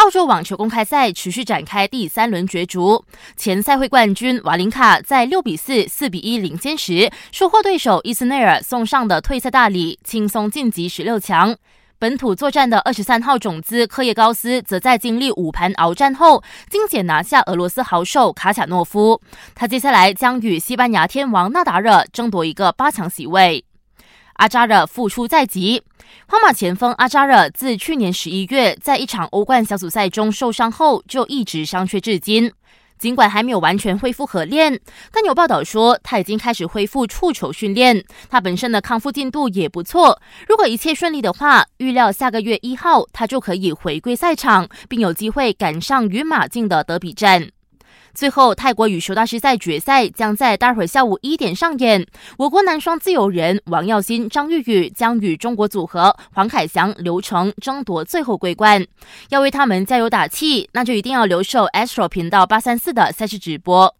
澳洲网球公开赛持续展开第三轮角逐，前赛会冠军瓦林卡在六比四、四比一领先时，收获对手伊斯内尔送上的退赛大礼，轻松晋级十六强。本土作战的二十三号种子科耶高斯，则在经历五盘鏖战后，惊险拿下俄罗斯好手卡卡诺夫。他接下来将与西班牙天王纳达尔争夺一个八强席位。阿扎热复出在即，皇马前锋阿扎热自去年十一月在一场欧冠小组赛中受伤后，就一直伤缺至今。尽管还没有完全恢复合练，但有报道说他已经开始恢复触球训练。他本身的康复进度也不错。如果一切顺利的话，预料下个月一号他就可以回归赛场，并有机会赶上与马竞的德比战。最后，泰国羽球大师赛决赛将在待会下午一点上演。我国男双自由人王耀新、张玉宇将与中国组合黄凯翔、刘成争夺最后桂冠。要为他们加油打气，那就一定要留守 Astro 频道八三四的赛事直播。